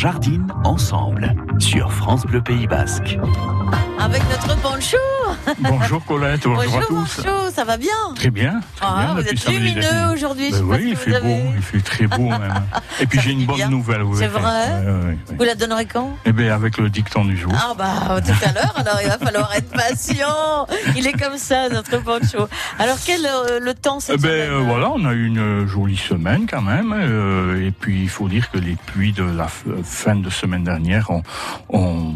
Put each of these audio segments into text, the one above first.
jardine ensemble sur France Bleu Pays Basque. Avec notre Pancho Bonjour Colette, bonjour, à tous. Bonjour ça va bien Très bien, très ah, bien. Vous êtes lumineux aujourd'hui, Ben oui, il fait avez- beau, il fait très beau même. Et puis j'ai une bonne bien. nouvelle. oui. C'est vrai. Vous la donnerez quand? Eh bien avec le dicton du jour. Ah bah tout à l'heure, alors il va falloir être patient. Il est comme ça, notre Pancho. Alors quel euh, le temps Eh ben semaine? euh, voilà, on a eu une euh, jolie semaine quand même. euh, et puis il faut dire que les pluies de la fin de semaine dernière ont, ont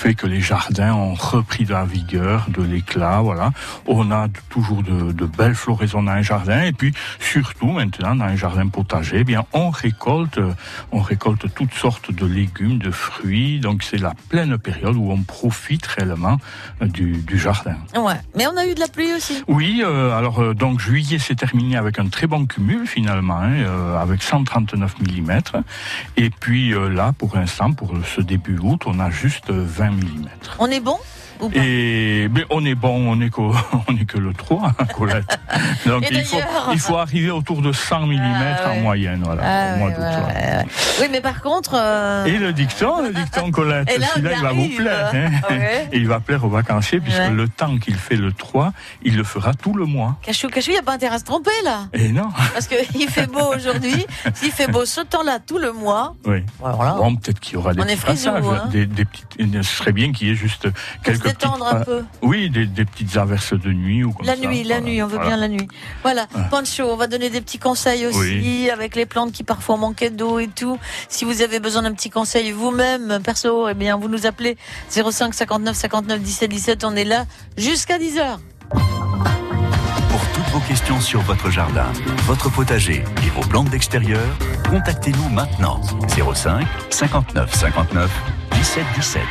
fait que les jardins ont repris de la vigueur, de l'éclat. Voilà, on a toujours de, de belles floraisons dans les jardins. Et puis surtout maintenant dans les jardins potagers, eh bien on récolte, euh, on récolte toutes sortes de légumes, de fruits. Donc c'est la pleine période où on profite réellement euh, du, du jardin. Ouais, mais on a eu de la pluie aussi. Oui, euh, alors euh, donc juillet s'est terminé avec un très bon cumul finalement, hein, euh, avec 139 mm. Et puis là, pour l'instant, pour ce début août, on a juste euh, 20. On est bon? Ou Et ben, on est bon, on est que, on est que le 3, hein, Colette. Donc il faut, il faut arriver autour de 100 mm Ah, ouais. en moyenne, voilà, Ah, au mois ouais, ouais. Oui, mais par contre. euh, Et le dicton, le dicton Colette, Et là, celui-là il va vous plaire. hein. Et il va plaire aux vacanciers, puisque le temps qu'il fait le 3, il le fera tout le mois. Cachou, Cachou, il n'y a pas intérêt à se tromper là. Et non, Parce qu'il fait beau aujourd'hui. S'il fait beau ce temps-là tout le mois, oui. voilà. Bon, peut-être qu'il y aura des On est petits frisous, passages, hein. des, des petites. Ce serait bien qu'il y ait juste quelques détendre petites, un peu. Oui, des, des petites averses de nuit ou comme La ça, nuit, la voilà. nuit, on veut Voilà. bien la nuit. Voilà, Ouais. Pancho, on va donner des petits conseils aussi Oui. avec les plantes qui parfois manquaient d'eau et tout. Si vous avez besoin d'un petit conseil vous-même, perso, eh bien, vous nous appelez 05 59 59 17 17. On est là jusqu'à 10 heures. Pour toutes vos questions sur votre jardin, votre potager et vos plantes d'extérieur, contactez-nous maintenant. 05 59 59 17 17.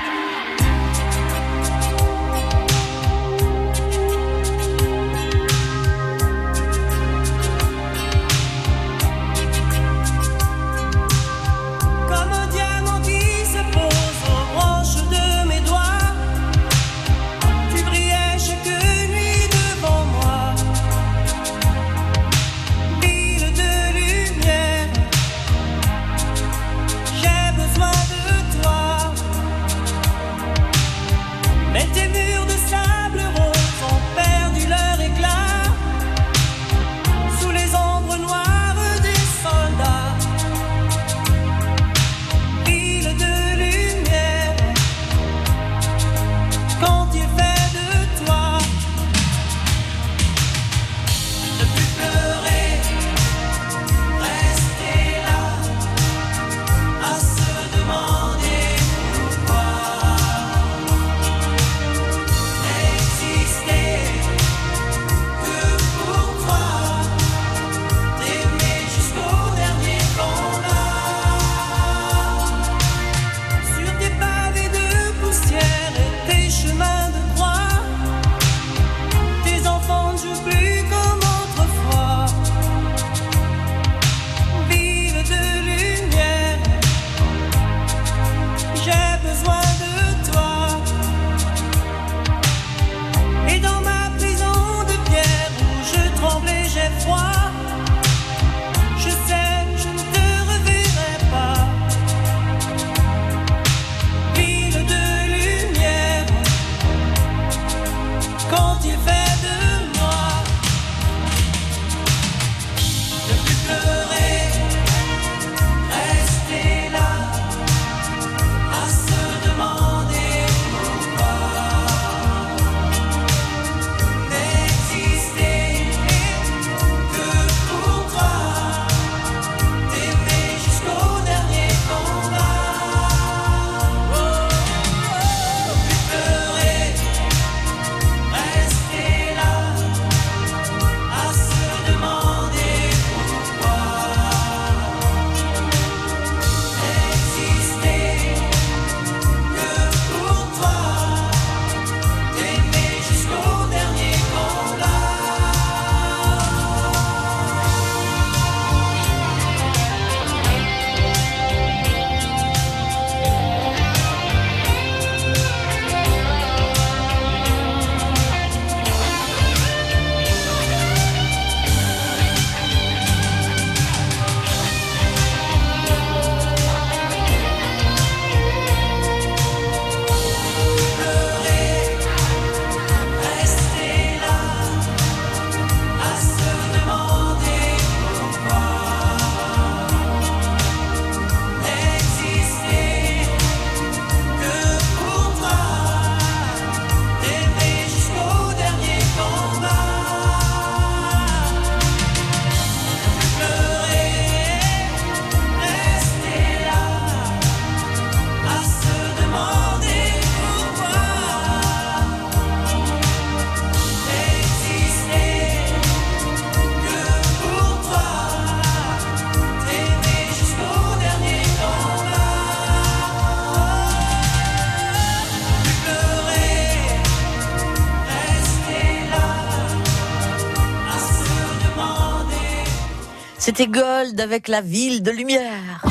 C'était Gold avec la ville de lumière.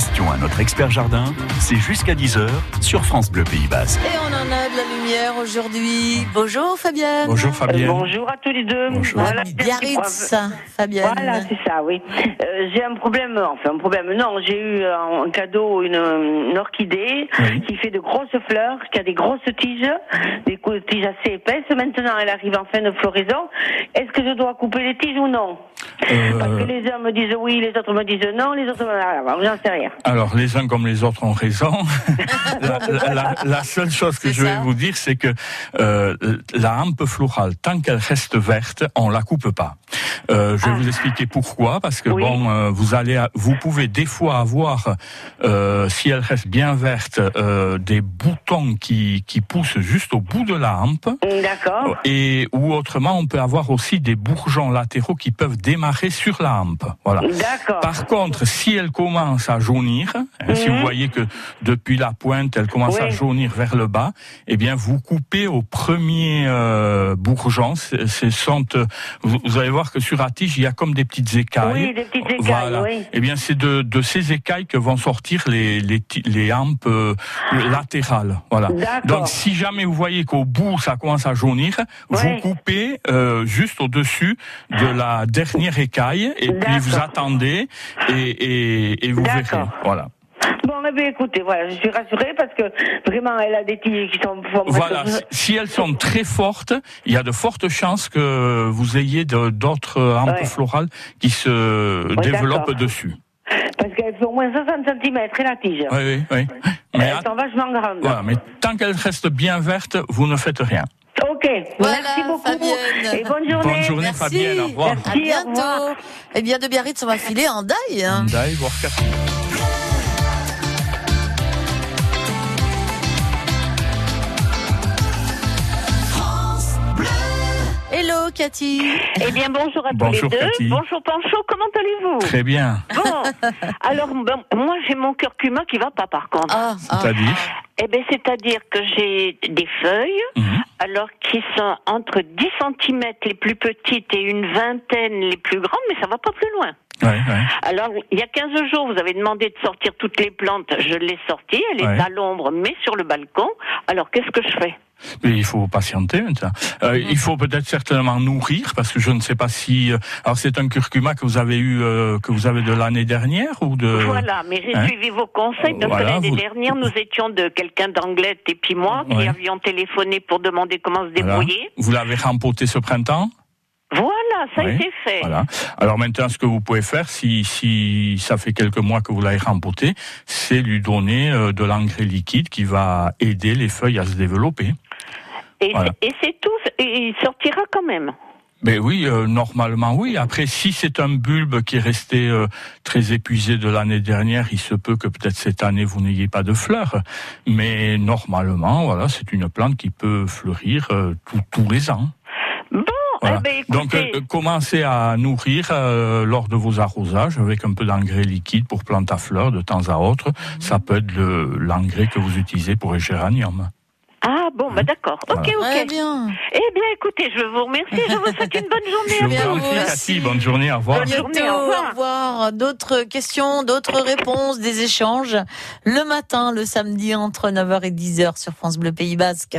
Questions à notre expert jardin, c'est jusqu'à 10h sur France Bleu Pays Basque. Et on en a de la lumière aujourd'hui. Bonjour Fabienne. Bonjour Euh, Fabienne. bonjour à tous les deux. Bonjour. Voilà, Biarritz, Fabienne. Voilà, c'est ça, oui. Euh, j'ai un problème, enfin un problème, non, j'ai eu euh, en cadeau une, une orchidée Oui. qui fait de grosses fleurs, qui a des grosses tiges, des tiges assez épaisses. Maintenant, elle arrive en fin de floraison. Est-ce que je dois couper les tiges ou non? Parce que Euh, les uns me disent oui, les autres me disent non, les autres me j'en sais rien. alors, les uns comme les autres ont raison. la, la- la- la seule chose que je vais ça. vous dire, c'est que euh, la hampe florale, tant qu'elle reste verte, on la coupe pas. Euh, je vais Ah. vous expliquer pourquoi, parce que Oui. bon, euh, vous allez, vous pouvez des fois avoir, euh, si elle reste bien verte, euh, des boutons qui qui poussent juste au bout de la hampe. D'accord. Et ou autrement, on peut avoir aussi des bourgeons latéraux qui peuvent démarrer sur la hampe. Voilà. Par contre, si elle commence à jaunir, hein, si vous Mhm. voyez que depuis la pointe, elle commence à jaunir vers le bas, eh bien, vous coupez au premier euh, bourgeon. C'est- vous, allez voir que sur la tige, il y a comme des petites écailles. Oui, des petites écailles, Voilà. oui. Eh bien, c'est de, de ces écailles que vont sortir les les, hampes euh, latérales. Voilà. Donc, si jamais vous voyez qu'au bout ça commence à jaunir, vous coupez euh, juste au-dessus de la dernière et puis vous attendez et, et, et vous verrez. Voilà. Bon, eh bien, écoutez, voilà, je suis rassurée parce que vraiment, elle a des tiges qui sont... Voilà. Si elles sont très fortes, il y a de fortes chances que vous ayez d'autres hampes Ouais. florales qui se développent dessus. Parce qu'elle fait au moins 60 cm, et la tige. Oui, oui, oui. Mais, Elles sont vachement grandes. voilà, mais tant qu'elles restent bien vertes, vous ne faites rien. Ok, Voilà, merci beaucoup. Fabienne. Et bonne journée. Bonne journée, Merci. Fabienne. Au revoir. À au bientôt. revoir. Eh bien, de Biarritz, on va filer en daille. hein. Voire quatre. Hello, Cathy. Eh bien, bonjour à tous Bonjour, les deux. Cathy. Bonjour Pancho, comment allez-vous? Très bien. Bon, alors ben, moi j'ai mon curcuma qui va pas par contre. Ah, ah. C'est-à-dire? Eh bien, c'est-à-dire que j'ai des feuilles, Mhm. Alors qui sont entre 10 cm les plus petites et une vingtaine les plus grandes, mais ça va pas plus loin. Ouais, ouais. Alors, il y a 15 jours, vous avez demandé de sortir toutes les plantes. Je l'ai sortie, elle est Ouais. à l'ombre, mais sur le balcon. Alors, qu'est-ce que je fais? Mais il faut patienter maintenant. Euh. Il faut peut-être certainement nourrir parce que je ne sais pas si. euh, alors c'est un curcuma que vous avez eu euh, que vous avez de l'année dernière ou de. Voilà, mais j'ai hein suivi vos conseils parce Voilà, que l'année vous- dernière, nous étions de quelqu'un d'Anglette et puis moi qui Ouais. avions téléphoné pour demander comment se Voilà. débrouiller. Vous l'avez rempoté ce printemps? Voilà, ça Oui, a été fait. Voilà. Alors maintenant, ce que vous pouvez faire, si, si ça fait quelques mois que vous l'avez rempoté, c'est lui donner de l'engrais liquide qui va aider les feuilles à se développer. Et, Voilà. c'est tout. Et il sortira quand même. Ben oui, euh, normalement oui. Après, si c'est un bulbe qui est resté euh, très épuisé de l'année dernière, il se peut que peut-être cette année vous n'ayez pas de fleurs. Mais normalement, voilà, c'est une plante qui peut fleurir euh, tous- tous les ans. Bon, Voilà. eh ben, Donc, écoutez, euh, commencez à nourrir euh, lors de vos arrosages avec un peu d'engrais liquide pour plantes à fleurs de temps à autre. Ça peut être le- l'engrais que vous utilisez pour les géraniums. Bon, bah d'accord. Ok, Voilà. ok. Très bien. Eh bien, écoutez, je vous remercie. Je vous souhaite une bonne Je journée. en vous. Cathy. Bonne journée. Au revoir. À Bonne bientôt. journée, au revoir. Au revoir. D'autres questions, d'autres réponses, des échanges le matin, le samedi entre 9h et 10h sur France Bleu Pays Basque.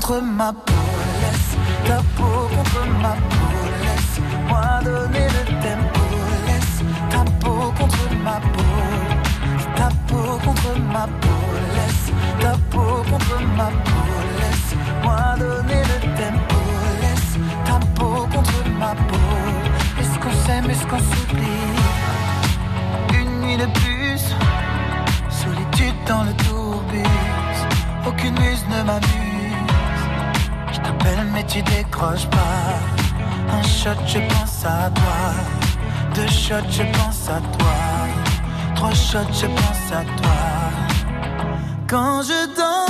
contre ma peau, laisse ta peau contre ma peau. Laisse-moi donner le tempo. Laisse ta peau contre ma peau. Ta peau contre ma peau. Laisse ta peau contre ma peau. Laisse-moi donner le tempo. Laisse ta peau contre ma peau. Est-ce qu'on s'aime, est-ce qu'on s'oublie? Une nuit de plus, solitude dans le tourbus. Aucune muse ne m'amuse. Mais tu décroches pas. Un shot, je pense à toi. Deux shots, je pense à toi. Trois shots, je pense à toi. Quand je danse,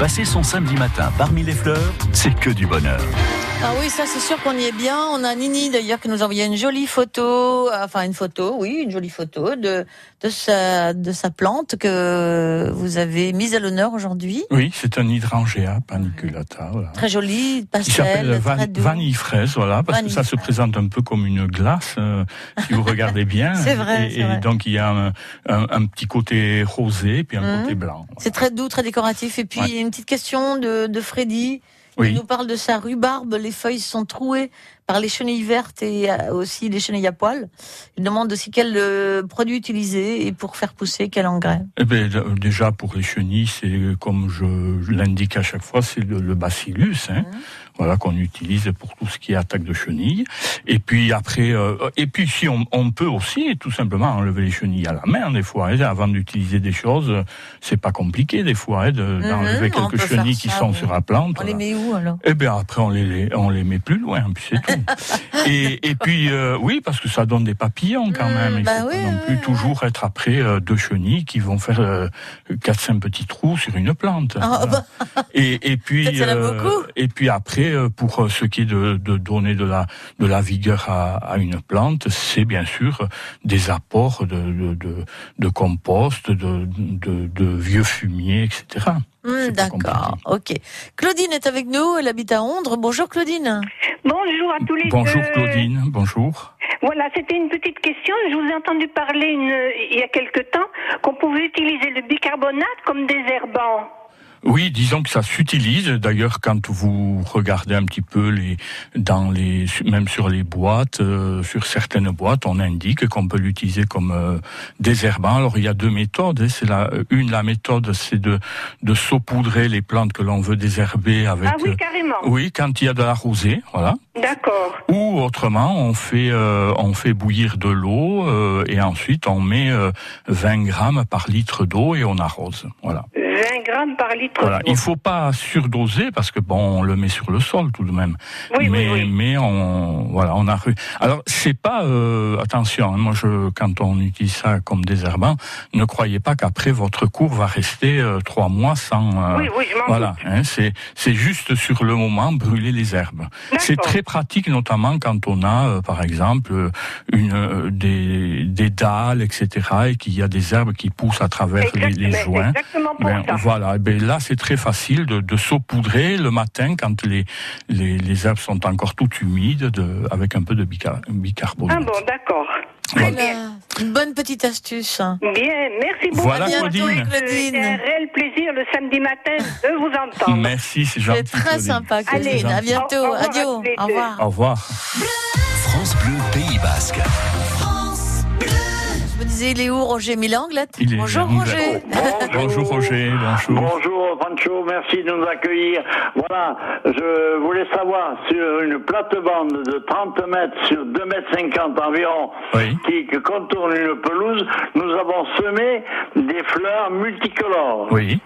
Passer son samedi matin parmi les fleurs, c'est que du bonheur. Ah oui, ça c'est sûr qu'on y est bien. On a Nini d'ailleurs qui nous a envoyé une jolie photo, enfin une photo, oui, une jolie photo de de sa de sa plante que vous avez mise à l'honneur aujourd'hui. Oui, c'est un hydrangea paniculata. Voilà. Très s'appelle pastel, van- très doux. vanille fraise, voilà, parce que ça se présente un peu comme une glace, euh, si vous regardez bien. C'est vrai, Et, et vrai. donc il y a un, un- un petit côté rosé, puis un Mhm. côté blanc. C'est très doux, très décoratif. Et puis Ouais. une petite question de, de Freddy. Oui. Il nous parle de sa rhubarbe. Les feuilles sont trouées par les chenilles vertes et euh, aussi les chenilles à poils. Il demande aussi quel euh, produit utiliser et pour faire pousser quel engrais. Eh d- déjà pour les chenilles, c'est comme je, l'indique à chaque fois, c'est le, le bacillus, hein, Mhm. Voilà qu'on utilise pour tout ce qui est attaque de chenilles. Et puis après, euh, et puis si on, on peut aussi tout simplement enlever les chenilles à la main des fois, hein, avant d'utiliser des choses, c'est pas compliqué des fois hein, d'enlever Mhm, on quelques chenilles qui sont oui. sur la plante. On les met où alors? Eh bien après on les on les met plus loin, puis c'est tout. et, et puis euh, oui parce que ça donne des papillons quand Mm, même. Il bah faut oui, pas non plus oui. toujours être après euh, deux chenilles qui vont faire euh, quatre cinq petits trous sur une plante. Ah, Voilà. Et, et puis et puis après euh, pour euh, ce qui est de, de donner de la de la vigueur à, à une plante, c'est bien sûr des apports de de, de, de compost, de, de de vieux fumier, etc. Pas D'accord, ok. Claudine est avec nous, elle habite à Ondre. Bonjour Claudine. Bonjour à tous les Bonjour deux. Claudine, bonjour. Voilà, c'était une petite question. Je vous ai entendu parler une- il y a quelque temps qu'on pouvait utiliser le bicarbonate comme désherbant. Oui, disons que ça s'utilise. D'ailleurs, quand vous regardez un petit peu les, dans les, même sur les boîtes, euh, sur certaines boîtes, on indique qu'on peut l'utiliser comme euh, désherbant. Alors, il y a deux méthodes. hein. C'est la, une, la méthode, c'est de, de saupoudrer les plantes que l'on veut désherber avec. ah oui, euh, carrément. oui, quand il y a de la rosée, voilà. D'accord. Ou autrement, on fait euh, on fait bouillir de l'eau euh, et ensuite on met euh, 20 grammes par litre d'eau et on arrose. Voilà. 20 20 grammes par litre Voilà, il faut pas surdoser parce que bon, on le met sur le sol tout de même. Oui, oui, mais oui. mais on voilà, on a Alors c'est pas euh, attention. hein, moi, je quand on utilise ça comme désherbant, ne croyez pas qu'après votre cours va rester euh, trois mois sans. euh, Oui, oui, je voilà, hein, c'est c'est juste sur le moment brûler les herbes. C'est très pratique, notamment quand on a, euh, par exemple, une des des dalles, etc., et qu'il y a des herbes qui poussent à travers les, les joints. exactement pour Ben, ça. voilà, ben là c'est très facile de, de saupoudrer le matin quand les, les, les herbes sont encore toutes humides de, avec un peu de bicar- bicarbonate. Ah bon, d'accord. Très bien. Voilà. Une bonne petite astuce. Bien, merci beaucoup. Voilà, À bientôt, Claudine. Claudine. C'est un réel plaisir le samedi matin de vous entendre. Merci, c'est gentil. C'est très Claudine. sympa, Claudine. gentil. À bientôt. Au revoir à Adieu. Au revoir. Au revoir. France Bleu Pays Basque. Disais, il est où, Roger Milanglette Il est Bonjour, Roger. Bonjour Roger, bonjour. Bonjour Pancho, merci de nous accueillir. Voilà, je voulais savoir sur une plate-bande de 30 mètres sur 2 mètres 50 environ Oui. qui qui contourne une pelouse, nous avons semé des fleurs multicolores. Oui,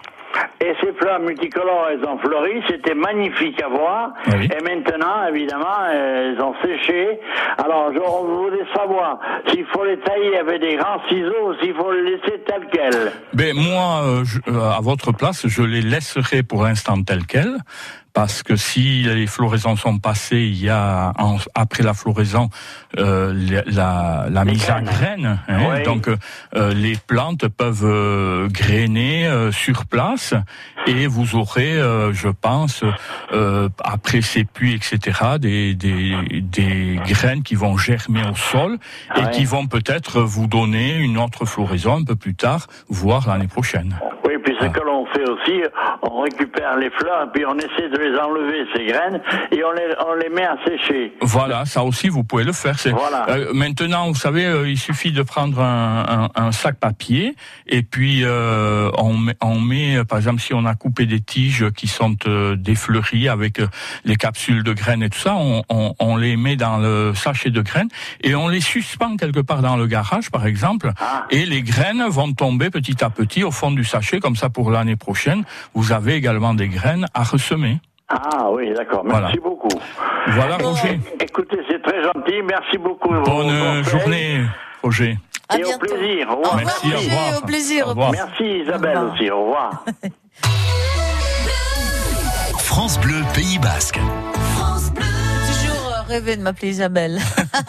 Et ces fleurs multicolores, elles ont fleuri, c'était magnifique à voir. Oui. Et maintenant, évidemment, elles ont séché. Alors, je voulais savoir s'il faut les tailler avec des grands ciseaux ou s'il faut les laisser telles quelles. ben moi, euh, je- euh, à votre place, je les laisserai pour l'instant telles quelles. Parce que si les floraisons sont passées, il y a en- après la floraison euh, la, la, mise en graines. graine. hein. Oui. Donc euh, euh, les plantes peuvent euh, grainer euh, sur place et vous aurez, euh, je pense, euh, après ces puits, etc., des, des, des graines qui vont germer au sol et qui vont peut-être vous donner une autre floraison un peu plus tard, voire l'année prochaine. Oui, puis ce Ah. que l'on fait aussi, on récupère les fleurs, et puis on essaie de les enlever, ces graines, et on les, on les met à sécher. Voilà, ça aussi vous pouvez le faire. C'est- Voilà. Euh, maintenant, vous savez, euh, il suffit de prendre un, un- un sac papier et puis euh, on, met, on met, euh, par exemple, si on a coupé des tiges qui sont défleuries avec les capsules de graines et tout ça, on, on- on les met dans le sachet de graines et on les suspend quelque part dans le garage, par exemple, Ah. et les graines vont tomber petit à petit au fond du sachet, comme ça pour l'année prochaine, vous avez également des graines à ressemer. Ah oui, d'accord, merci Voilà. beaucoup. Voilà, Roger. Écoutez, c'est très gentil, merci beaucoup. Bonne euh, journée, Roger. À Et au plaisir, au revoir. Merci, au revoir. Au plaisir. Au revoir. Merci Isabelle Au aussi, au revoir. France Bleu Pays Basque. Toujours euh, rêvé de m'appeler Isabelle.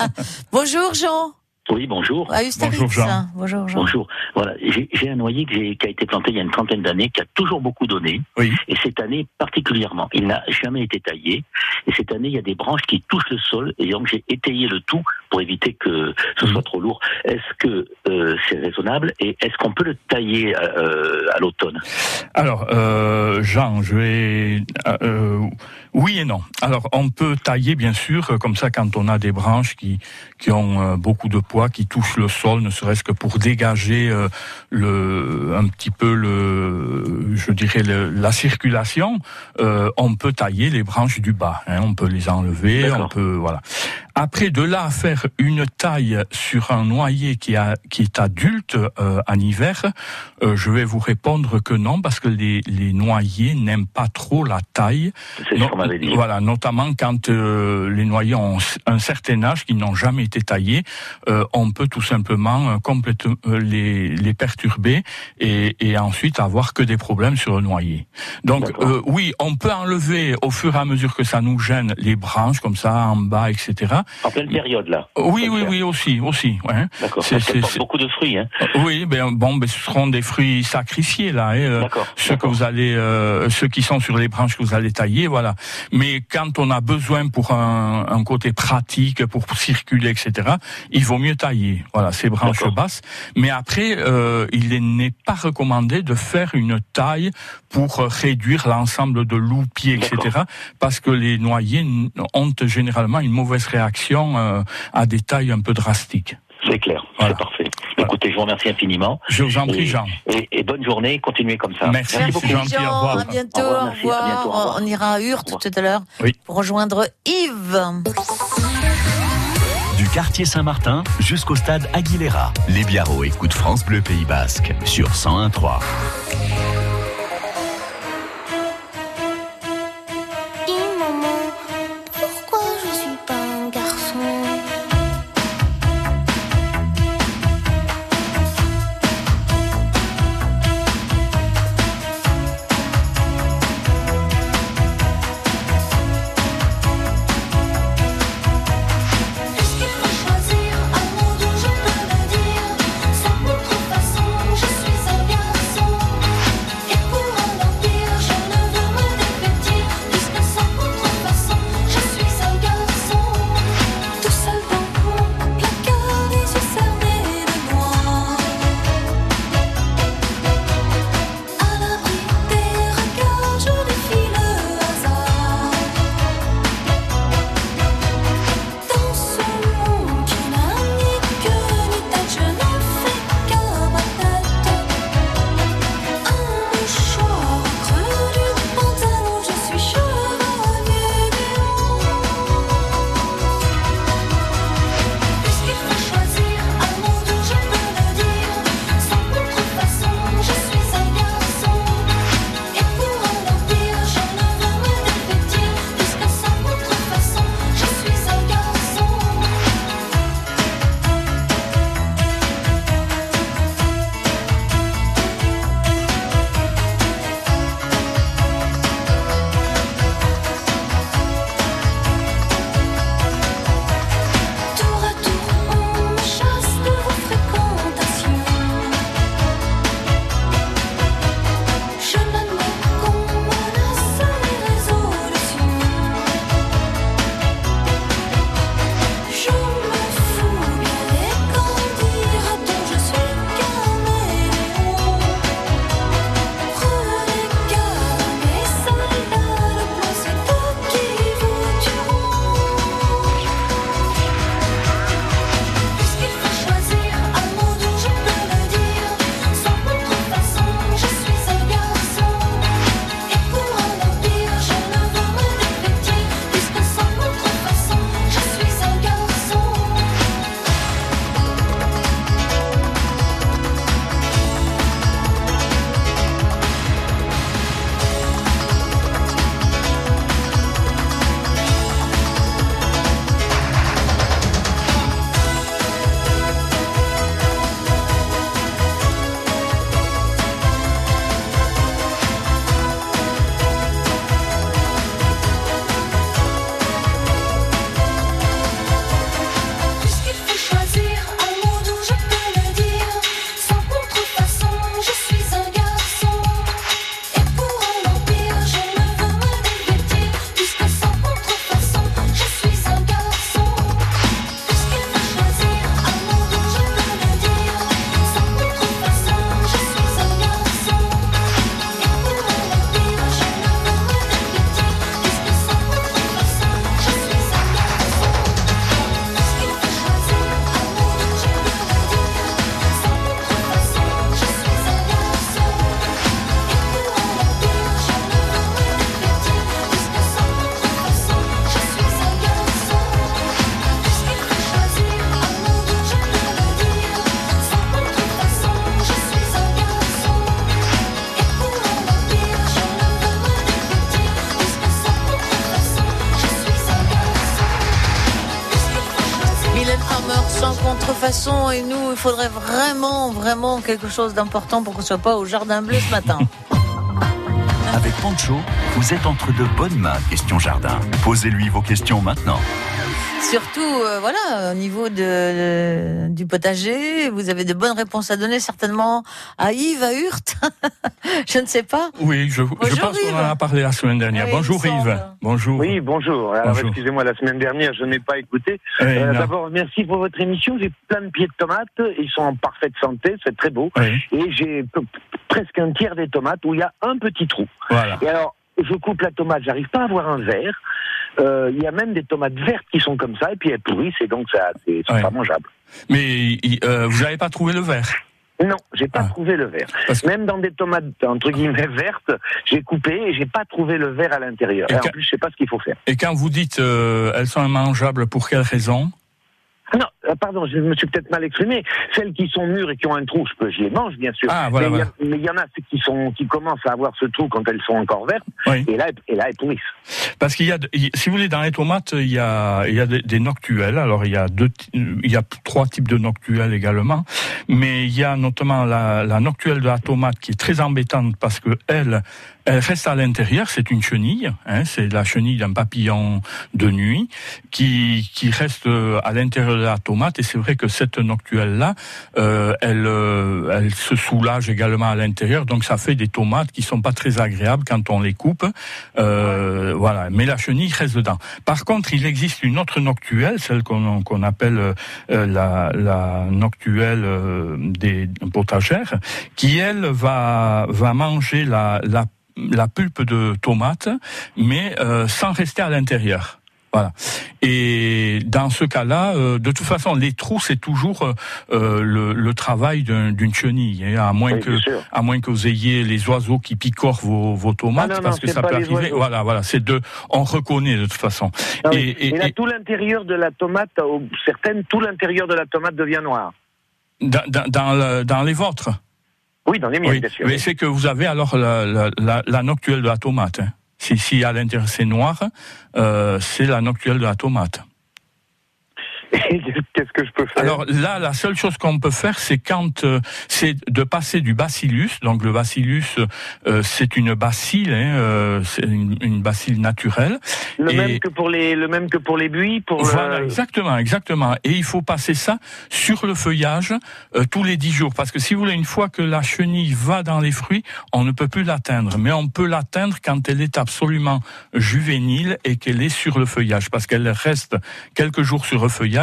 Bonjour, Jean. Oui, bonjour. À Ustaritz. Bonjour, Jean. Bonjour, Jean. Bonjour. Voilà, j'ai j'ai un noyer que j'ai- qui a été planté il y a une trentaine d'années, qui a toujours beaucoup donné, Oui. et cette année particulièrement. Il n'a jamais été taillé, et cette année, il y a des branches qui touchent le sol, et donc j'ai étayé le tout pour éviter que ce soit trop lourd. Est-ce que euh, c'est raisonnable, et est-ce qu'on peut le tailler euh, à l'automne? Alors, euh, Jean, je vais. euh, euh, oui et non. Alors, on peut tailler, bien sûr, euh, comme ça, quand on a des branches qui qui ont euh, beaucoup de poids, qui touchent le sol, ne serait-ce que pour dégager euh, le un petit peu le, je dirais le- la circulation. euh, on peut tailler les branches du bas. hein, on peut les enlever. On peut voilà. Après, de là à faire une taille sur un noyer qui, a, qui est adulte euh, en hiver, euh, je vais vous répondre que non, parce que les, les noyers n'aiment pas trop la taille. C'est ce qu'on m'avait dit. Voilà, notamment quand euh, les noyers ont un certain âge, qui n'ont jamais été taillés, euh, on peut tout simplement euh, complètement euh, les, les perturber et, et ensuite avoir que des problèmes sur le noyer. Donc euh, oui, on peut enlever au fur et à mesure que ça nous gêne les branches comme ça en bas, etc. En pleine période, là. Oui, oui, oui, aussi, aussi. Ouais. D'accord. C'est- beaucoup de fruits, hein. Oui, ben bon, ben ce seront des fruits sacrifiés là. hein, euh, D'accord. ceux que vous allez, euh, ceux qui sont sur les branches que vous allez tailler, voilà. Mais quand on a besoin pour un, un côté pratique, pour circuler, etc., il vaut mieux tailler, voilà, ces branches basses. Mais après, euh, il n'est pas recommandé de faire une taille pour réduire l'ensemble de loupiers, etc., parce que les noyers n- ont généralement une mauvaise réaction euh, à des tailles un peu drastiques. C'est clair. Voilà. C'est parfait. Écoutez, je vous remercie infiniment. Je vous en prie, Et- Jean. Et, et bonne journée, continuez comme ça. Merci, Merci, c'est gentil, au Jean. revoir. À bientôt. Au revoir, Au merci, à revoir. bientôt, au revoir. On ira à Hurt Au revoir. tout à l'heure Oui. pour rejoindre Yves. Du quartier Saint-Martin jusqu'au stade Aguilera. Les Biarros écoutent France Bleu Pays Basque sur 101.3. faudrait vraiment, vraiment quelque chose d'important pour qu'on soit pas au jardin bleu ce matin. Avec Pancho, vous êtes entre de bonnes mains, question jardin. Posez-lui vos questions maintenant. Surtout, euh, voilà, au niveau de, de- du potager, vous avez de bonnes réponses à donner certainement à Yves, à Hurt. Je ne sais pas. Oui, je, pense qu'on en a parlé la semaine dernière. Oui, Bonjour. Yves. Bonjour. Oui, bonjour. Alors, Bonjour. excusez-moi, la semaine dernière, je n'ai pas écouté. Oui, Euh. D'abord, merci pour votre émission. J'ai plein de pieds de tomates. Ils sont en parfaite santé. C'est très beau. Oui, Et j'ai presque un tiers des tomates où il y a un petit trou. voilà. Et alors, je coupe la tomate, j'arrive pas à avoir un verre. Euh, Il y a même des tomates vertes qui sont comme ça, et puis elles pourrissent, et donc ça, c'est Ouais. pas mangeable. Mais euh, vous n'avez pas trouvé le verre Non, j'ai pas Ah. trouvé le verre. Parce que- Même dans des tomates entre guillemets vertes, j'ai coupé et j'ai pas trouvé le verre à l'intérieur. En plus, je sais pas ce qu'il faut faire. Et quand vous dites euh, elles sont immangeables, pour quelle raison? Non, euh, pardon, je me suis peut-être mal exprimé. Celles qui sont mûres et qui ont un trou, je peux, je les mange, bien sûr. Ah, voilà, mais il y voilà. en a qui sont, qui commencent à avoir ce trou quand elles sont encore vertes, Oui. et là, et là, elles pourrissent. Parce qu'il y a, si vous voulez, dans les tomates, il y a, il y a des, des noctuelles. Alors il y a deux, il y a trois types de noctuelles également, mais il y a notamment la, la noctuelle de la tomate qui est très embêtante parce que elle, elle reste à l'intérieur. C'est une chenille, hein, c'est la chenille d'un papillon de nuit qui qui reste euh, à l'intérieur la tomate. Et c'est vrai que cette noctuelle là, euh, elle, euh, elle se soulage également à l'intérieur, donc ça fait des tomates qui sont pas très agréables quand on les coupe. Euh, voilà, mais la chenille reste dedans. Par contre, il existe une autre noctuelle, celle qu'on qu'on appelle la, la noctuelle des potagères, qui elle va va manger la la, la pulpe de tomate, mais sans rester à l'intérieur. Voilà. Et dans ce cas-là, euh, de toute façon, les trous, c'est toujours euh, euh, le, le travail d'un- d'une chenille, hein, à moins Oui, que à moins que vous ayez les oiseaux qui picorent vos, vos tomates, Ah non, parce non, que ça peut arriver. Voilà, voilà, c'est de, on reconnaît de toute façon. Oui. Et- là, et- tout l'intérieur de la tomate, certaines, tout l'intérieur de la tomate devient noir. Dans, dans, dans le- dans les vôtres, Oui, dans les miennes, oui, bien sûr. mais c'est que vous avez alors la, la, la, la noctuelle de la tomate. hein. Si, si à l'intérieur c'est noir, euh, c'est la noctuelle de la tomate. Qu'est-ce que je peux faire? Alors là, la seule chose qu'on peut faire, c'est quand euh, c'est de passer du bacillus. Donc le bacillus, euh, c'est une bacille, hein, euh, c'est une, une bacille naturelle. le, et- même que pour les, le même que pour les buis pour Voilà, le... exactement, exactement. Et il faut passer ça sur le feuillage euh, tous les dix jours, parce que si vous voulez, une fois que la chenille va dans les fruits, on ne peut plus l'atteindre, mais on peut l'atteindre quand elle est absolument juvénile et qu'elle est sur le feuillage, parce qu'elle reste quelques jours sur le feuillage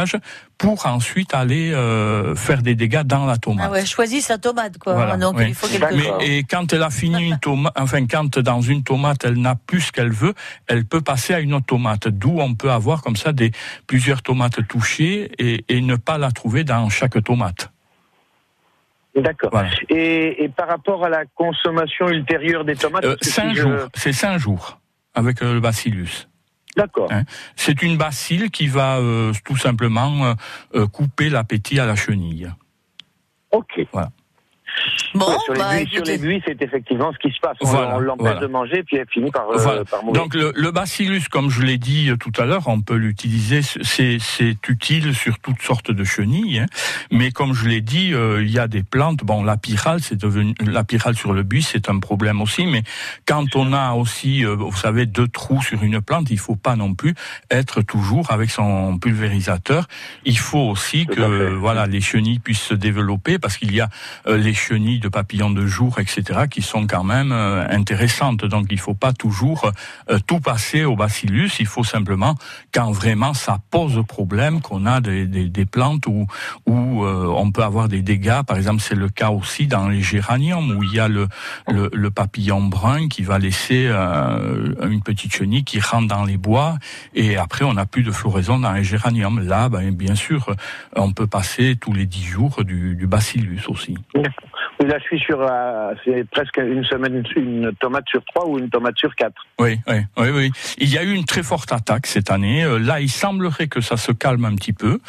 pour ensuite aller euh, faire des dégâts dans la tomate. Ah ouais, choisis sa tomate, quoi. Voilà, Donc oui. il faut quelque Mais chose. et quand elle a fini une tomate, enfin quand dans une tomate elle n'a plus ce qu'elle veut, elle peut passer à une autre tomate. D'où on peut avoir comme ça des plusieurs tomates touchées et, et ne pas la trouver dans chaque tomate. D'accord. Voilà. Et, et par rapport à la consommation ultérieure des tomates, Euh, cinq si je- jours, c'est cinq jours avec euh, le bacillus. D'accord. Hein. C'est une bacille qui va euh, tout simplement euh, euh, couper l'appétit à la chenille. Ok. Voilà. Bon, Ouais, sur, les bah, buis, sur les buis, c'est effectivement ce qui se passe. On, Voilà, l'empêche voilà. de manger, puis elle finit par, euh, Voilà. par mourir. Donc le, le bacillus, comme je l'ai dit euh, tout à l'heure, on peut l'utiliser, c'est c'est utile sur toutes sortes de chenilles. hein. Mais comme je l'ai dit, euh, il y a des plantes. Bon, la pyrale, c'est devenu la pyrale sur le buis, c'est un problème aussi. Mais quand on a aussi, euh, vous savez, deux trous sur une plante, il faut pas non plus être toujours avec son pulvérisateur. Il faut aussi Tout que voilà les chenilles puissent se développer parce qu'il y a euh, les chenilles de papillons de jour, etc., qui sont quand même euh, intéressantes. Donc il faut pas toujours euh, tout passer au bacillus. Il faut simplement quand vraiment ça pose problème, qu'on a des, des, des plantes où, où euh, on peut avoir des dégâts. Par exemple, c'est le cas aussi dans les géraniums où il y a le, le, le papillon brun qui va laisser une petite chenille qui rentre dans les bois et après on n'a plus de floraison dans les géraniums. Là, ben, bien sûr, on peut passer tous les dix jours du, du bacillus aussi. Oui, là, je suis sur, euh, c'est presque une semaine, une tomate sur trois ou une tomate sur quatre. Oui, oui, oui. Il y a eu une très forte attaque cette année. Euh, Là, il semblerait que ça se calme un petit peu,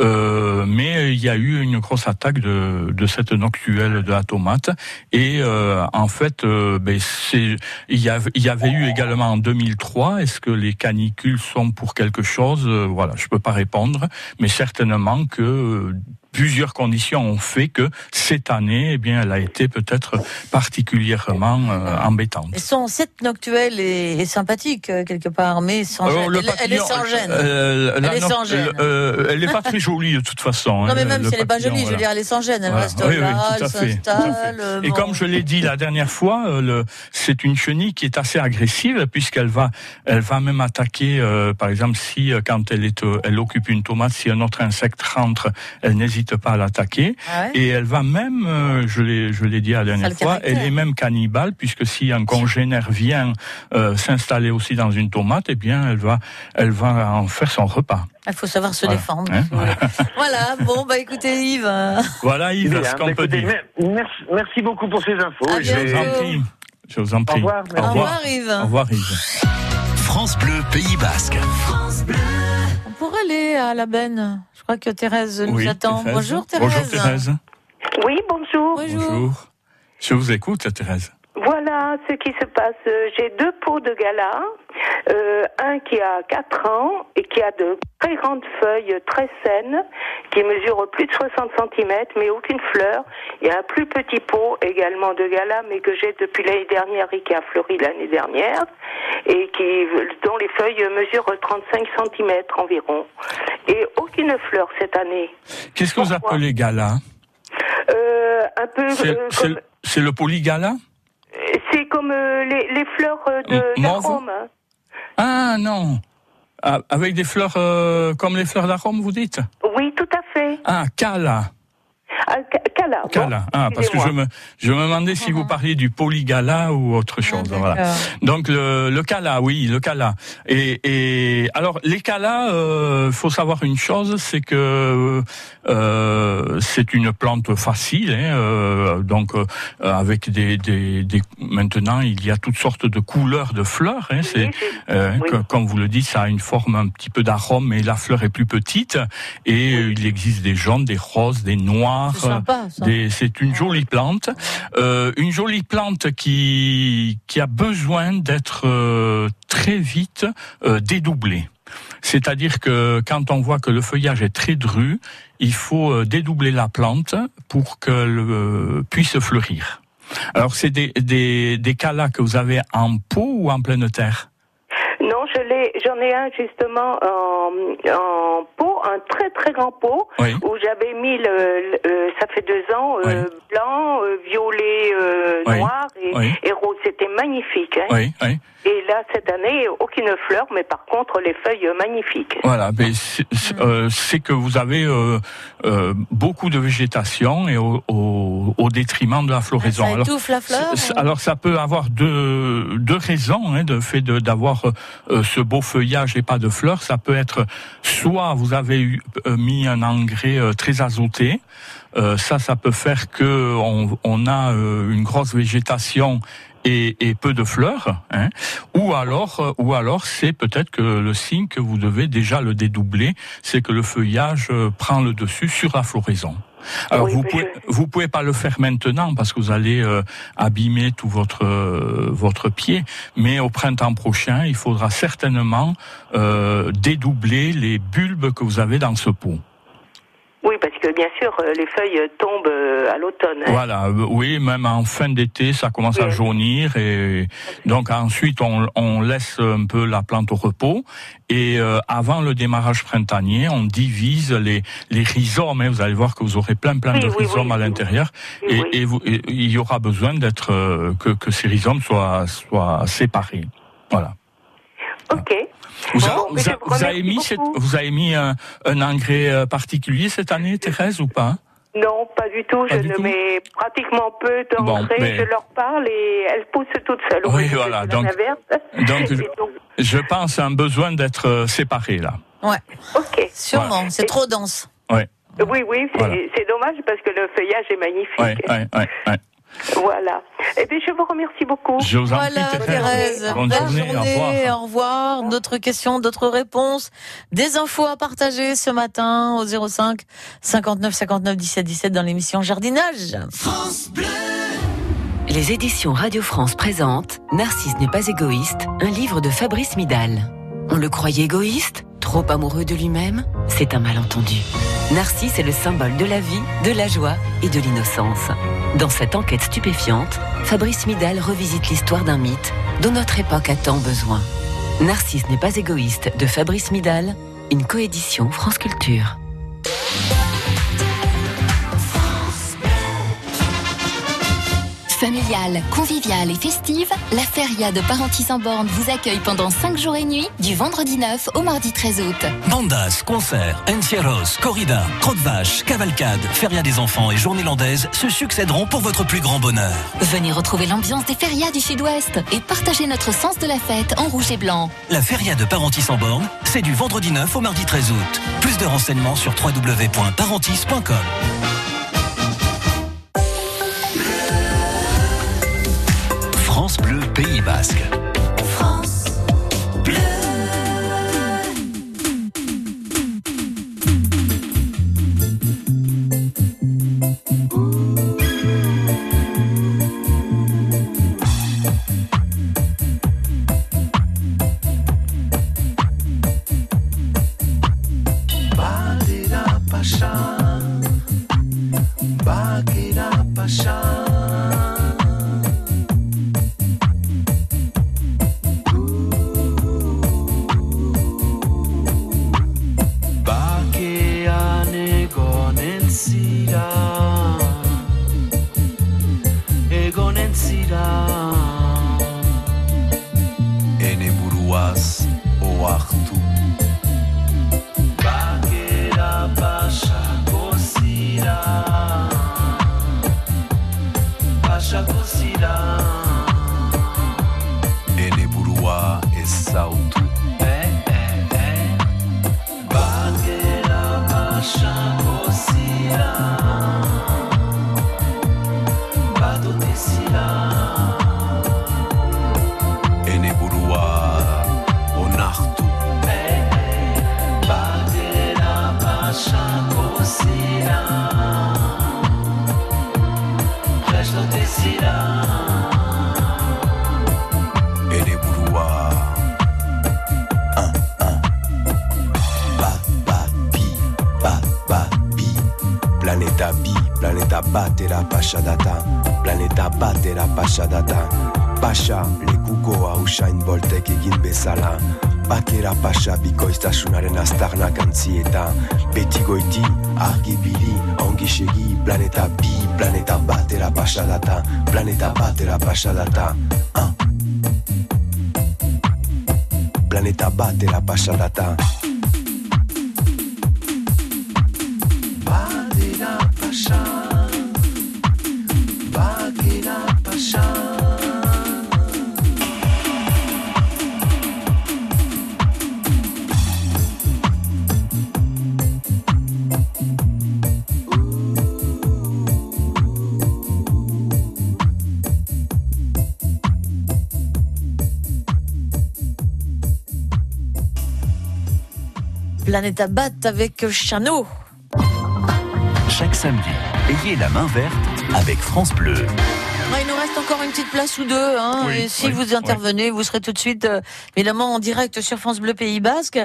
euh, mais il y a eu une grosse attaque de, cette noctuelle de la tomate. Et euh, en fait, ben, c'est, il y, avait, il y avait eu également en 2003. Est-ce que les canicules sont pour quelque chose? Voilà, je peux pas répondre, mais certainement que plusieurs conditions ont fait que cette année, eh bien, elle a été peut-être particulièrement euh, embêtante. Son set noctuel est, est sympathique euh, quelque part, mais sans Alors, gêne. le Elle, elle est sans gêne. euh, Elle est noc- sans gêne. euh, elle n'est pas très jolie de toute façon. non mais hein, même si elle n'est pas jolie, je veux dire, elle est sans gêne. Elle Voilà. reste Oui, là, elle s'installe. euh, Et bon. comme je l'ai dit la dernière fois, euh, c'est une chenille qui est assez agressive puisqu'elle va, elle va même attaquer, euh, par exemple, si euh, quand elle est, euh, elle occupe une tomate, si un autre insecte rentre, elle n'hésite pas à l'attaquer. Ah ouais Et elle va même, euh, je l'ai, je l'ai dit la dernière fois, caractère. elle est même cannibale puisque si un congénère vient euh, s'installer aussi dans une tomate, eh bien, elle va, elle va en faire son repas. Il faut savoir se Voilà. défendre. Hein, voilà, bon, bah écoutez Yves. Voilà Yves, Bien, ce qu'on bah, peut écoutez, dire. mer- merci, merci beaucoup pour ces infos. À Je vous en prie. Je vous en prie. revoir, Au revoir Yves. Au revoir Yves. France Bleu Pays Basque. On pourrait aller à la benne. Je crois que Thérèse nous Oui, attend. Thérèse. Bonjour Thérèse. Bonjour Thérèse. Oui, bonjour. Bonjour. Bonjour. Je vous écoute, Thérèse. Voilà ce qui se passe. J'ai deux pots de gala. Euh, un qui a 4 ans et qui a de très grandes feuilles très saines, qui mesurent plus de 60 cm, mais aucune fleur. Il y a un plus petit pot également de gala, mais que j'ai depuis l'année dernière et qui a fleuri l'année dernière, et qui, dont les feuilles mesurent 35 cm environ. Et aucune fleur cette année. Qu'est-ce que vous appelez gala? Euh, un peu C'est euh, comme, le polygala? C'est comme euh, les, les fleurs euh, de. Ah non Ah, Avec des fleurs euh, comme les fleurs d'arôme, vous dites? Oui, tout à fait. Ah, cala. Ah, ca- Cala. bon, Cala. Ah, parce que je me, je me demandais si vous parliez du polygala ou autre chose. Ah, voilà. d'accord. Donc le, le cala, oui, le cala. Et, et alors les calas, euh, faut savoir une chose, c'est que euh, c'est une plante facile. Hein, euh, donc euh, avec des, des, des, maintenant il y a toutes sortes de couleurs de fleurs. Hein, c'est Oui, euh, que- comme vous le dites, ça a une forme un petit peu d'arôme, mais la fleur est plus petite. Et euh, il existe des jaunes, des roses, des noirs. Des- C'est une jolie plante, euh, une jolie plante qui qui a besoin d'être euh, très vite euh, dédoublée. C'est-à-dire que quand on voit que le feuillage est très dru, il faut euh, dédoubler la plante pour qu'elle euh, puisse fleurir. Alors c'est des, des, des calas que vous avez en pot ou en pleine terre? Je l'ai, j'en ai un justement en, en pot, un très très grand pot, Oui. où j'avais mis le, le- euh, ça fait deux ans, euh, blanc, euh, violet, euh, Oui. noir et rose. C'était magnifique. hein. Oui, oui. Et là, cette année, aucune fleur, mais par contre, les feuilles magnifiques. Voilà, mais c'est c'est- euh, c'est que vous avez euh, euh, beaucoup de végétation et au, au, au détriment de la floraison. Ça Alors, étouffe la fleur c'est- ou- alors ça peut avoir deux, deux raisons hein, de fait de- d'avoir euh, ce beau feuillage et pas de fleurs. Ça peut être soit vous avez eu, euh, mis un engrais euh, très azoté. Euh, ça, ça peut faire que on, on a euh, une grosse végétation et, et peu de fleurs, hein. ou alors, euh, ou alors c'est peut-être que le signe que vous devez déjà le dédoubler, c'est que le feuillage euh, prend le dessus sur la floraison. Alors Oui, vous pouvez je- vous pouvez pas le faire maintenant parce que vous allez euh, abîmer tout votre euh, votre pied, mais au printemps prochain, il faudra certainement euh, dédoubler les bulbes que vous avez dans ce pot. Oui, parce que bien sûr, euh, les feuilles tombent euh, à l'automne. hein. Voilà, euh, oui, même en fin d'été, ça commence à jaunir et donc ensuite on, on laisse un peu la plante au repos et euh, avant le démarrage printanier, on divise les les rhizomes. hein. vous allez voir que vous aurez plein plein Oui, de oui, rhizomes à l'intérieur et, oui. et vous- et il y aura besoin d'être euh, que que ces rhizomes soient soient séparés. Voilà. Ok. Vous, Bon, a- mais vous, je a- vous vous avez mis cette- beaucoup. vous avez mis un, un engrais euh, particulier cette année, Thérèse, ou pas? Non, pas du tout. Pas je du ne tout? mets pratiquement peu Bon, d'engrais. mais- Je leur parle et elles poussent toutes seules. Oui, voilà, donc- je- donc, Je pense à un besoin d'être euh, séparé là. Ouais, ok. sûrement. C'est trop dense. Ouais, Oui, oui, c'est Voilà. dommage parce que le feuillage est magnifique. ouais, ouais, ouais, ouais. Voilà. Eh bien, je vous remercie beaucoup. Je vous en Voilà, prie, Thérèse. Bonne journée, au revoir. Au revoir. D'autres questions, d'autres réponses, des infos à partager ce matin au 05 59 59 17 17 dans l'émission Jardinage. Les éditions Radio France présentent Narcisse n'est pas égoïste, un livre de Fabrice Midal. On le croyait égoïste Trop amoureux de lui-même C'est un malentendu. Narcisse est le symbole de la vie, de la joie et de l'innocence. Dans cette enquête stupéfiante, Fabrice Midal revisite l'histoire d'un mythe dont notre époque a tant besoin. Narcisse n'est pas égoïste de Fabrice Midal, une coédition France Culture. Familiale, conviviale et festive, la Feria de Parentis en Borne vous accueille pendant 5 jours et nuits, du vendredi 9 au mardi 13 août. Bandas, concerts, Encierros, corrida, crotte vache, cavalcade, feria des enfants et journée landaise se succéderont pour votre plus grand bonheur. Venez retrouver l'ambiance des ferias du Sud-Ouest et partagez notre sens de la fête en rouge et blanc. La feria de Parentis en Borne, c'est du vendredi 9 au mardi 13 août. Plus de renseignements sur www.parentis.com. Pays Basque. Planeta batera pasadata ah. planeta batera pasha Bagheera Planète Bat avec Chano. Chaque samedi, ayez la main verte avec France Bleu. Ouais, il nous reste encore une petite place ou deux. Hein, Oui, et si oui, vous intervenez, vous serez tout de suite, euh, évidemment, en direct sur France Bleu Pays Basque.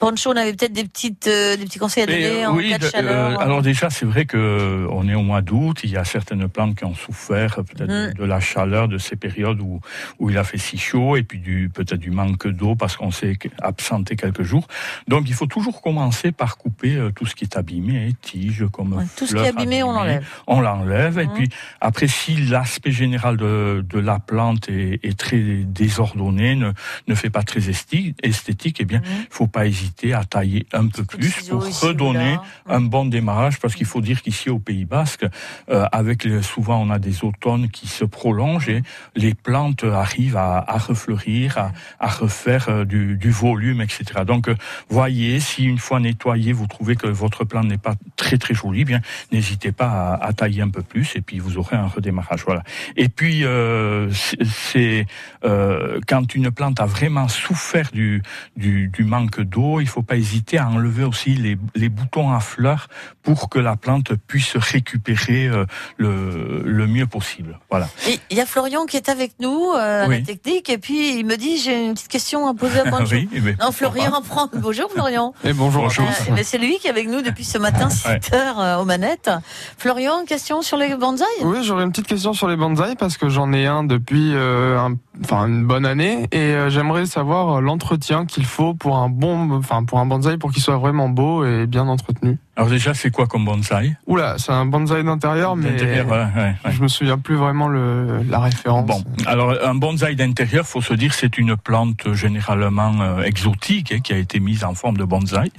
Pancho, on avait peut-être des petites, euh, des petits conseils à donner en oui, cas de de- chaleur. euh, alors déjà, c'est vrai que euh, on est au mois d'août. Il y a certaines plantes qui ont souffert peut-être Mm. de, la chaleur de ces périodes où où il a fait si chaud et puis du peut-être du manque d'eau parce qu'on s'est absenté quelques jours. Donc il faut toujours commencer par couper euh, tout ce qui est abîmé, hein, tiges comme Ouais, tout ce qui est abîmé, on l'enlève. On l'enlève et Mhm. puis après si l'aspect général de, de la plante est, est très désordonné, ne, ne fait pas très esti- esthétique, eh bien il faut pas hésiter à tailler un peu plus pour redonner un bon démarrage parce qu'il faut dire qu'ici au Pays Basque, euh, avec les- souvent on a des automnes qui se prolongent et les plantes arrivent à, à refleurir, à, à refaire euh, du, du volume, etc. Donc euh, voyez si une fois nettoyé vous trouvez que votre plante n'est pas très très jolie, bien n'hésitez pas à, à tailler un peu plus et puis vous aurez un redémarrage. Voilà. Et puis euh, c'est- c'est euh, quand une plante a vraiment souffert du, du, du manque d'eau, il faut pas hésiter à enlever aussi les, les boutons à fleurs pour que la plante puisse récupérer euh, le, le mieux possible. Voilà. Il y a Florian qui est avec nous euh, à la technique et puis il me dit j'ai une petite question à poser à Pancho. Oui, eh ben, non, Florian prend. Bonjour Florian. Et bonjour. Bonjour. Euh, mais c'est lui qui est avec nous depuis ce matin 6 Ouais. heures euh, aux manettes. Florian, question sur les bonsaïs? Oui, j'aurais une petite question sur les bonsaïs parce que j'en ai un depuis euh, un- enfin une bonne année et euh, j'aimerais savoir euh, l'entretien qu'il faut pour un bon enfin pour un bonsaï pour qu'il soit vraiment beau et bien entretenu. Alors déjà, c'est quoi comme bonsaï? Oula, c'est un bonsaï d'intérieur mais ouais, ouais, ouais. je me souviens plus vraiment le la référence. Bon, alors un bonsaï d'intérieur, faut se dire, c'est une plante généralement euh, exotique hein, qui a été mise en forme de bonsaï.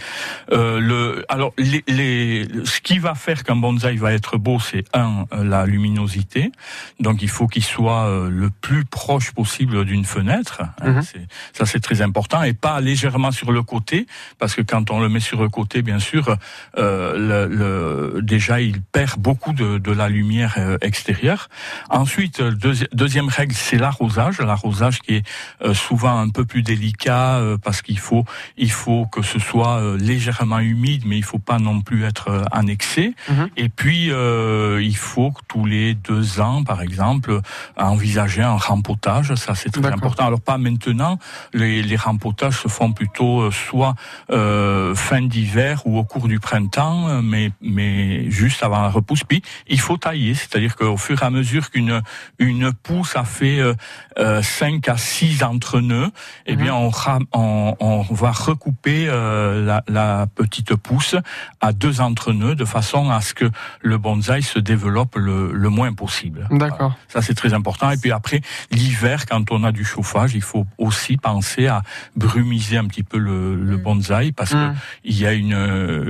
Euh, le, alors, les, les, ce qui va faire qu'un bonsaï va être beau, c'est un la luminosité. Donc, il faut qu'il soit le plus proche possible d'une fenêtre. hein, Mhm. ça, c'est très important, et pas légèrement sur le côté, parce que quand on le met sur le côté, bien sûr, euh, le, le- déjà il perd beaucoup de, de la lumière euh, extérieure. Ensuite, euh, deuxi- deuxième règle, c'est l'arrosage. L'arrosage qui est euh, souvent un peu plus délicat euh, parce qu'il faut il faut que ce soit légèrement humide, mais il faut pas non plus être en excès. Mhm. Et puis euh, il faut que tous les deux ans, par exemple, envisager un rempotage. Ça c'est très important. Alors pas maintenant. Les, les rempotages se font plutôt euh, soit euh, fin d'hiver ou au cours du printemps, euh, mais mais juste avant la repousse. Puis il faut tailler, c'est-à-dire qu'au fur et à mesure qu'une une pousse a fait euh, euh, 5 à 6 entre-nœuds, eh bien on, ram- on, on va recouper euh, la, la petite pousse à deux entre-nœuds de façon à ce que le bonsaï se développe le, le moins possible. D'accord. Ça, c'est très important. Et puis après, l'hiver, quand on a du chauffage, il faut aussi penser à brumiser un petit peu le, le bonsaï parce Mm. que il y a une,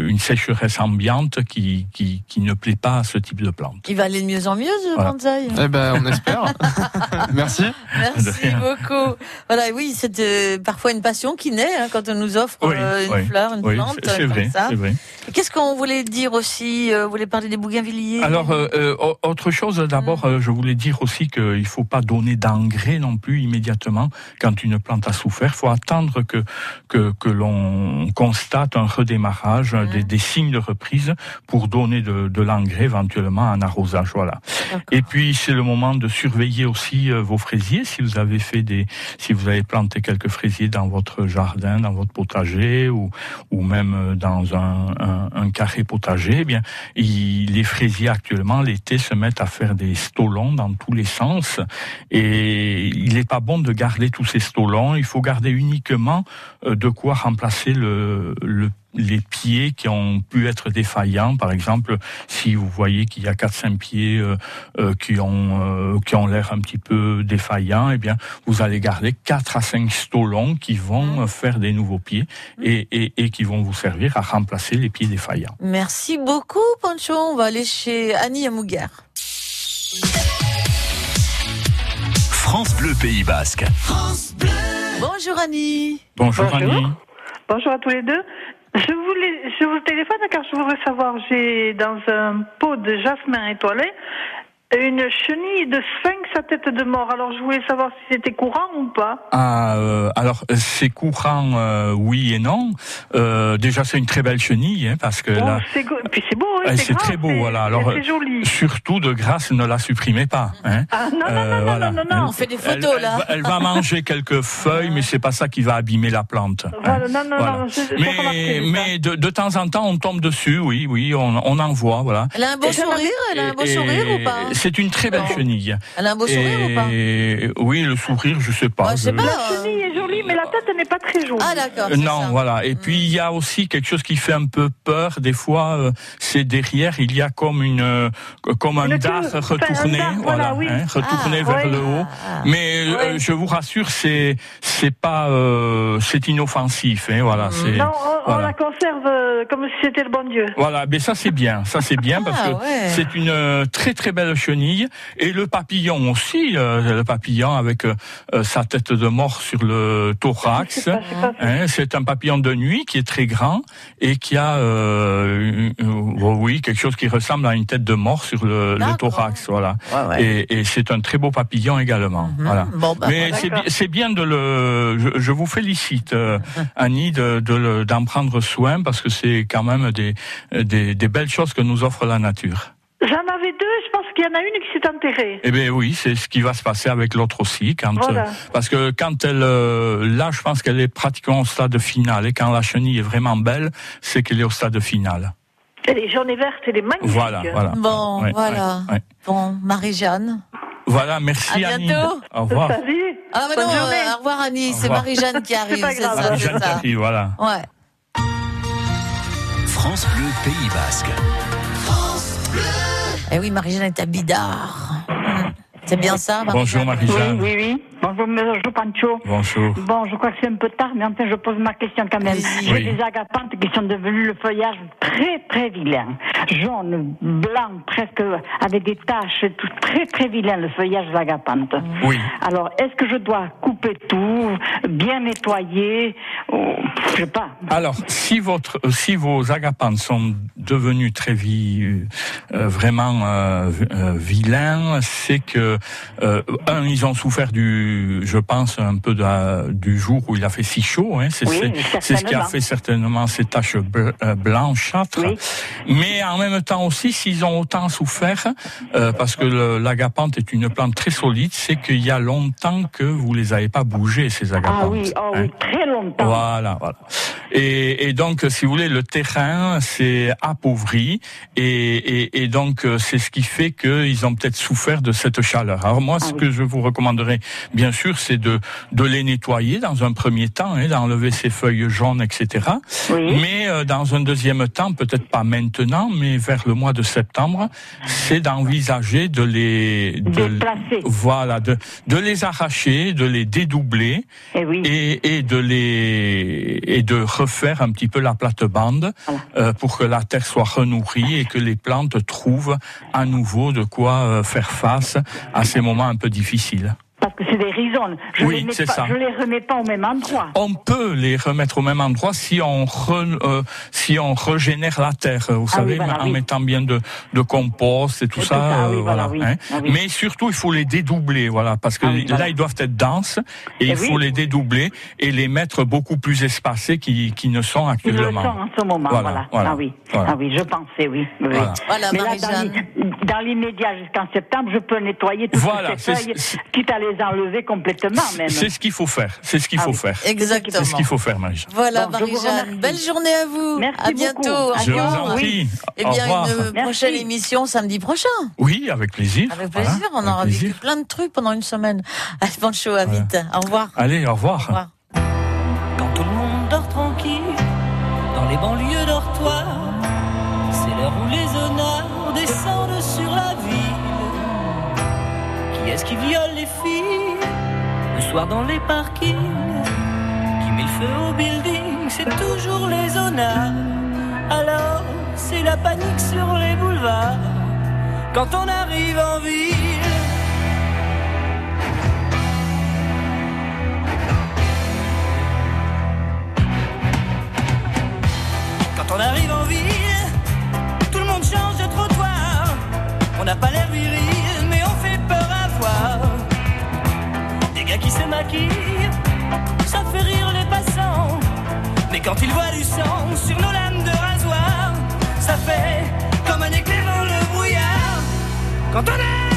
une sécheresse ambiante qui, qui, qui ne plaît pas à ce type de plante. Il va aller de mieux en mieux ce Voilà. bonsaï. Eh ben on espère. Merci. Merci beaucoup. Voilà, oui, c'est euh, parfois une passion qui naît hein, quand on nous offre Oui, euh, une oui, fleur, une oui, plante. c'est- vrai, Qu'est-ce qu'on voulait dire aussi euh, Vous voulez parler des bougainvilliers? Alors, euh, euh, au- autre chose, d'abord, euh, je voulais dire aussi qu'il ne faut pas donner d'engrais non plus immédiatement quand une plante a souffert. Il faut attendre que, que, que l'on constate un redémarrage, des, des signes de reprise pour donner de, de l'engrais éventuellement en arrosage. Voilà. Et puis, c'est le moment de surveiller aussi euh, vos fraisiers. Si vous avez fait des, si vous avez planté quelques fraisiers dans votre jardin, dans votre potager ou, ou même euh, dans un, un, un carré potager, eh bien, il- les fraisiers actuellement, l'été, se mettent à faire des stolons dans tous les sens. Et il n'est pas bon de garder tous ces stolons. Il faut garder uniquement euh, de quoi remplacer le, le les pieds qui ont pu être défaillants, par exemple, si vous voyez qu'il y a quatre cinq pieds euh, euh, qui ont euh, qui ont l'air un petit peu défaillants, eh bien, vous allez garder quatre à cinq stolons qui vont euh, faire des nouveaux pieds et, et, et qui vont vous servir à remplacer les pieds défaillants. Merci beaucoup, Pancho. On va aller chez Annie Amouguer. France Bleu Pays Basque. Bonjour Annie. Bonjour, Bonjour. Annie. Bonjour à tous les deux. Je voulais, je vous téléphone car je voudrais savoir, j'ai dans un pot de jasmin étoilé une chenille de sphinx à tête de mort. Alors je voulais savoir si c'était courant ou pas. Ah, euh, alors c'est courant, euh, oui et non. Euh, déjà, c'est une très belle chenille, hein, parce que Bon, là, c'est go- puis c'est beau, oui, euh, c'est très beau, voilà. Alors, c'est joli. surtout de grâce, ne la supprimez pas. Hein. Ah non, non, Euh, non, voilà. non, non, non, On fait des photos elle, là. Elle va manger quelques feuilles, mais c'est pas ça qui va abîmer la plante. hein. Voilà, non, non, Voilà. non, je- Mais, remarqué mais de, de temps en temps, on tombe dessus, oui, oui, on, on en voit, voilà. Elle a un beau Et- sourire Elle a un beau et- sourire ou pas C'est une très belle chenille. Elle a un beau sourire ou pas Et oui, le sourire, je sais pas. Je sais pas. La euh, chenille est jolie, mais la tête n'est pas très jolie. Ah d'accord. Non, ça. Voilà. Et puis il y a aussi quelque chose qui fait un peu peur. Des fois, euh, c'est derrière, il y a comme une, euh, comme un dard retourné, un dard, voilà, voilà, oui. hein, retourné Ah, vers le haut. Ah. Mais euh, Ouais. je vous rassure, c'est c'est pas, euh, c'est inoffensif, hein, voilà. C'est Non, on, la conserve euh, comme si c'était le bon Dieu. Voilà, mais ça c'est bien, ça c'est bien parce Ah, que ouais. c'est une euh, très très belle chenille. Chenille et le papillon aussi, euh, le papillon avec euh, euh, sa tête de mort sur le thorax. Hein, c'est un papillon de nuit qui est très grand et qui a, euh, oh oui, quelque chose qui ressemble à une tête de mort sur le, le thorax, voilà. Ouais, ouais. Et, et c'est un très beau papillon également, voilà. Bon, bah, Mais voilà. c'est bi- c'est bien de le, je, je vous félicite, euh, Annie, de, de le- d'en prendre soin parce que c'est quand même des, des, des belles choses que nous offre la nature. J'en avais deux, je pense qu'il y en a une qui s'est enterrée. Eh bien oui, c'est ce qui va se passer avec l'autre aussi, quand Voilà. euh, parce que quand elle, euh, là, je pense qu'elle est pratiquement au stade final, et quand la chenille est vraiment belle, c'est qu'elle est au stade final. Elle est jaune et verte, elle est magnifique. Voilà, voilà. Bon, Ouais, voilà. ouais, ouais. Bon, Marie-Jeanne. Voilà, merci À Annie. bientôt. Au revoir. Salut. Ah, mais Bonne non, journée. euh, au revoir Annie, c'est. Marie-Jeanne qui arrive, pas c'est ça, Marie-Jeanne voilà. Ouais. France Bleu Pays Basque. Eh oui, Marie-Jeanne est à Bidart. Hum. C'est bien ça, Bonjour Marie-Jeanne? Marie-Jeanne. Oui, oui. Bonjour, bonjour Pancho. Bonjour. Bon, je crois que c'est un peu tard, mais enfin, je pose ma question quand même. J'ai Oui. des agapantes qui sont devenues le feuillage très, très vilain. Jaune, blanc, presque avec des taches, tout très, très vilain, le feuillage des agapantes. Oui. Alors, est-ce que je dois couper tout, bien nettoyer, ou, je sais pas. Alors, si votre, euh, si vos agapantes sont devenus très vi, euh, vraiment euh, euh, vilains, c'est que euh, un, ils ont souffert du, je pense un peu de du jour où il a fait si chaud. Hein, c'est Oui, ce qui a fait certainement ces taches euh, blanchâtres. Mais en même temps aussi, s'ils ont autant souffert, euh, parce que l'agapante est une plante très solide, c'est qu'il y a longtemps que vous les avez pas bougés ces agapantes. Ah oui, oh hein. oui, très longtemps. Voilà, voilà. Et, et donc, si vous voulez, le terrain c'est appauvri, et, et, et donc euh, c'est ce qui fait qu'ils ont peut-être souffert de cette chaleur. Alors moi, ce que je vous recommanderais, bien sûr, c'est de de les nettoyer dans un premier temps, hein, d'enlever ces feuilles jaunes, etc. Mais euh, dans un deuxième temps, peut-être pas maintenant, mais vers le mois de septembre, c'est d'envisager de les de, voilà, de de les arracher, de les dédoubler et, et de les et de refaire un petit peu la plate-bande euh, pour que la terre soit renourrie et que les plantes trouvent à nouveau de quoi euh, faire face à ces moments un peu difficiles. Parce que c'est des rhizomes. Je Oui, c'est ça. je les remets pas au même endroit. On peut les remettre au même endroit si on re- euh, si on régénère la terre, vous Ah savez, oui, voilà, en oui. mettant bien de, de compost et tout Et ça. tout ça, oui, euh, voilà, voilà, oui. hein. Ah oui. Mais surtout, il faut les dédoubler, voilà, parce que Ah oui, là, voilà. ils doivent être denses et Eh il faut les dédoubler et les mettre beaucoup plus espacés qui, qui ne sont Ils le actuellement. sont en ce moment, voilà. Ah oui, voilà. ah oui, je pensais, oui. oui. Voilà. Voilà, Mais là, Marie-Jeanne. dans l'i- dans l'immédiat jusqu'en septembre, je peux nettoyer toutes Voilà, ces c'est- feuilles, quitte à les enlever complètement même. C'est ce qu'il faut faire. C'est ce qu'il Ah faut oui. faire. Exactement. C'est ce qu'il faut faire, Marie. Voilà, Bon, je vous Marie-Jeanne. Belle journée à vous. Merci à bientôt. beaucoup. Je vous Encore. en prie. Eh Au bien, revoir. une Merci. prochaine émission samedi prochain. Oui, avec plaisir. Avec Voilà, plaisir. on avec aura plaisir. vécu plein de trucs pendant une semaine. Allez, bonne show, à vite. Au revoir. Allez, au revoir. Au revoir. Quand tout le monde dort tranquille dans les banlieues dortoirs, dans les parkings Qui met le feu au building C'est toujours les honneurs. Alors, c'est la panique sur les boulevards quand on arrive en ville. Quand on arrive en ville, tout le monde change de trottoir. On n'a pas l'air viril, Qui se maquillent, ça fait rire les passants. Mais quand ils voient du sang sur nos lames de rasoir, ça fait comme un éclair dans le brouillard. Quand on arrive